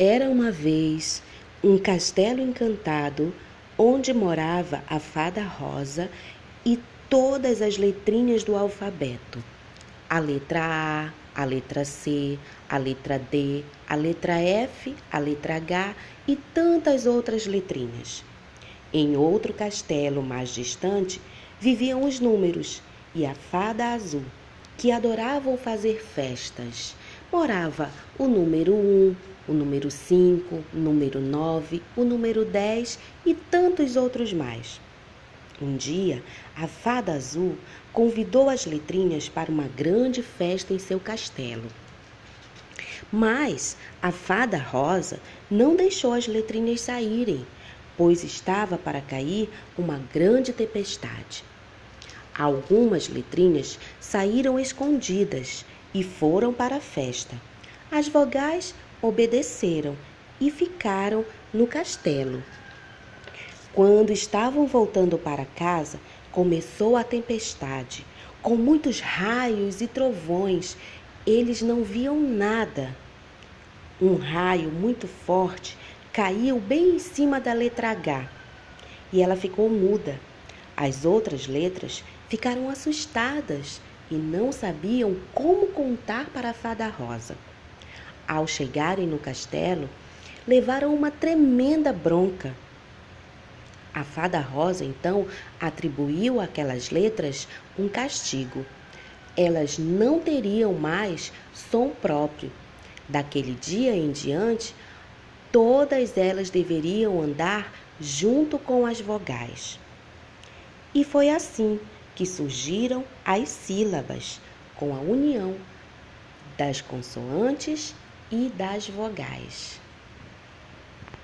Era uma vez um castelo encantado onde morava a fada rosa e todas as letrinhas do alfabeto. A letra A, a letra C, a letra D, a letra F, a letra H e tantas outras letrinhas. Em outro castelo mais distante viviam os números e a fada azul, que adoravam fazer festas. Morava o número 1, o número 5, o número 9, o número 10 e tantos outros mais. Um dia, a fada azul convidou as letrinhas para uma grande festa em seu castelo. Mas a fada rosa não deixou as letrinhas saírem, pois estava para cair uma grande tempestade. Algumas letrinhas saíram escondidas e foram para a festa. As vogais obedeceram e ficaram no castelo. Quando estavam voltando para casa, começou a tempestade. Com muitos raios e trovões, eles não viam nada. Um raio muito forte caiu bem em cima da letra H e ela ficou muda. As outras letras ficaram assustadas e não sabiam como contar para a fada rosa. Ao chegarem no castelo, levaram uma tremenda bronca. A fada rosa então atribuiu àquelas letras um castigo. Elas não teriam mais som próprio. Daquele dia em diante, todas elas deveriam andar junto com as vogais. E foi assim que surgiram as sílabas, com a união das consoantes e das vogais.